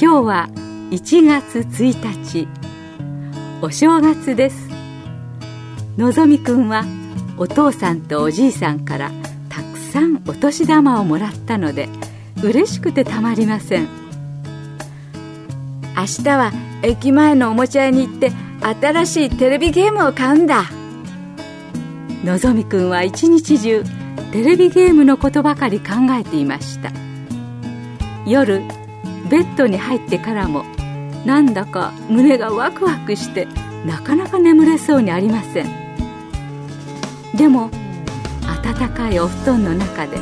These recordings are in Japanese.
今日は1月1日。お正月です。のぞみくんはお父さんとおじいさんからたくさんお年玉をもらったので嬉しくてたまりません。明日は駅前のおもちゃ屋に行って新しいテレビゲームを買うんだ。のぞみくんは一日中テレビゲームのことばかり考えていました。夜ベッドに入ってからもなんだか胸がワクワクしてなかなか眠れそうにありません。でも暖かいお布団の中で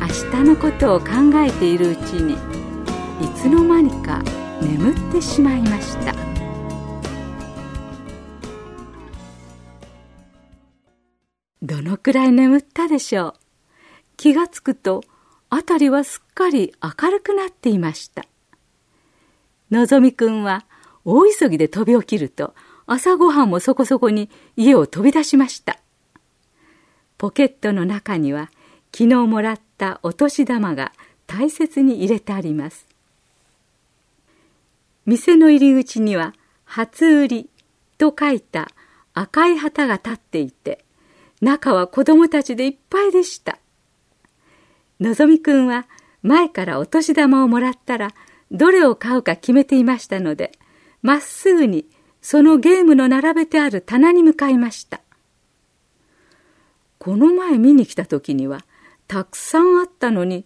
明日のことを考えているうちにいつの間にか眠ってしまいました。どのくらい眠ったでしょう？気がつくと辺りはすっかり明るくなっていました。のぞみくんは大急ぎで飛び起きると朝ごはんもそこそこに家を飛び出しました。ポケットの中には昨日もらったお年玉が大切に入れてあります。店の入り口には「初売り」と書いた赤い旗が立っていて中は子供たちでいっぱいでした。のぞみくんは前からお年玉をもらったらどれを買うか決めていましたのでまっすぐにそのゲームの並べてある棚に向かいました。この前見に来た時にはたくさんあったのに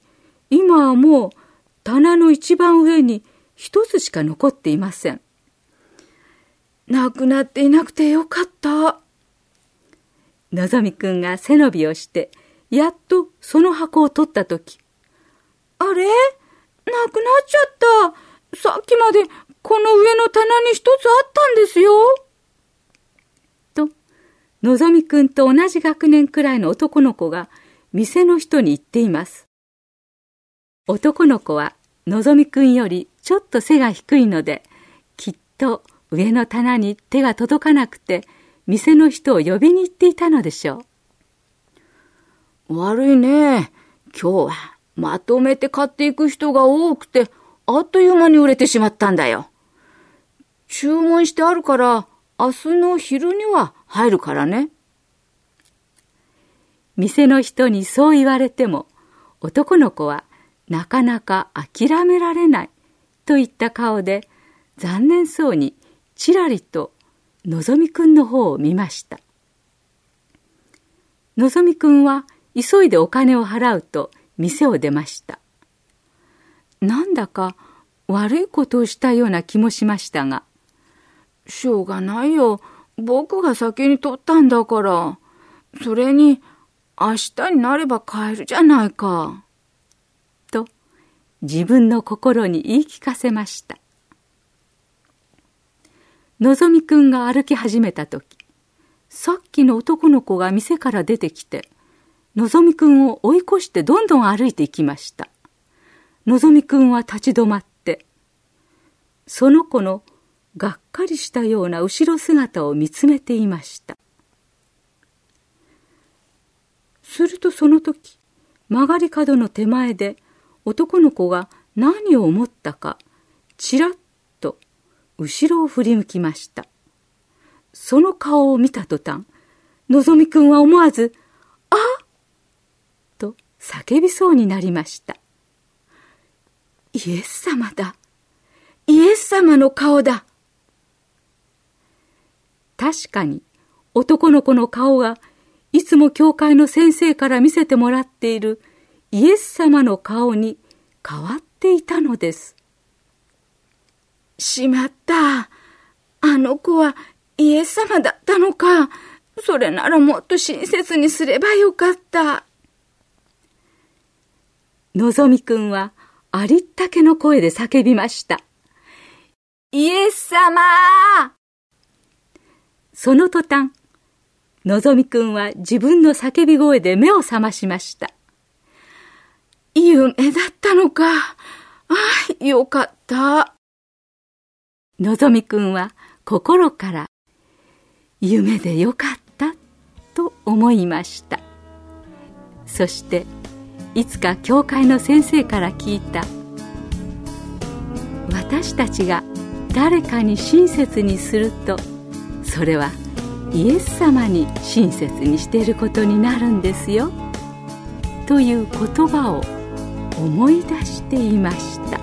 今はもう棚の一番上に一つしか残っていません。なくなっていなくてよかった。のぞみくんが背伸びをしてやっとその箱を取った時あれ？なくなっちゃった。さっきまでこの上の棚に一つあったんですよ。とのぞみくんと同じ学年くらいの男の子が店の人に言っています。男の子はのぞみくんよりちょっと背が低いのできっと上の棚に手が届かなくて店の人を呼びに行っていたのでしょう。悪いね。今日はまとめて買っていく人が多くて、あっという間に売れてしまったんだよ。注文してあるから、明日の昼には入るからね。店の人にそう言われても、男の子はなかなか諦められないといった顔で、残念そうにちらりとのぞみくんの方を見ましたのぞみくんは急いでお金を払うと店を出ました。なんだか悪いことをしたような気もしましたがしょうがないよ。僕が先に取ったんだからそれに明日になれば買えるじゃないか。と自分の心に言い聞かせました。のぞみくんが歩き始めた時さっきの男の子が店から出てきてのぞみくんを追い越してどんどん歩いていきましたのぞみくんは立ち止まってその子のがっかりしたような後ろ姿を見つめていましたするとその時曲がり角の手前で男の子が何を思ったかちらっと後ろを振り向きました。その顔を見た途端、のぞみくんは思わず、叫びそうになりました。イエス様だ。イエス様の顔だ。確かに男の子の顔がいつも教会の先生から見せてもらっているイエス様の顔に変わっていたのです。しまった。あの子はイエス様だったのか。それならもっと親切にすればよかった。のぞみくんはありったけの声で叫びました。イエス様その途端、のぞみくんは自分の叫び声で目を覚ましました。いい夢だったのか。ああ、よかった。のぞみくんは心から夢でよかったと思いましたそしていつか教会の先生から聞いた。私たちが誰かに親切にするとそれはイエス様に親切にしていることになるんですよ。という言葉を思い出していました。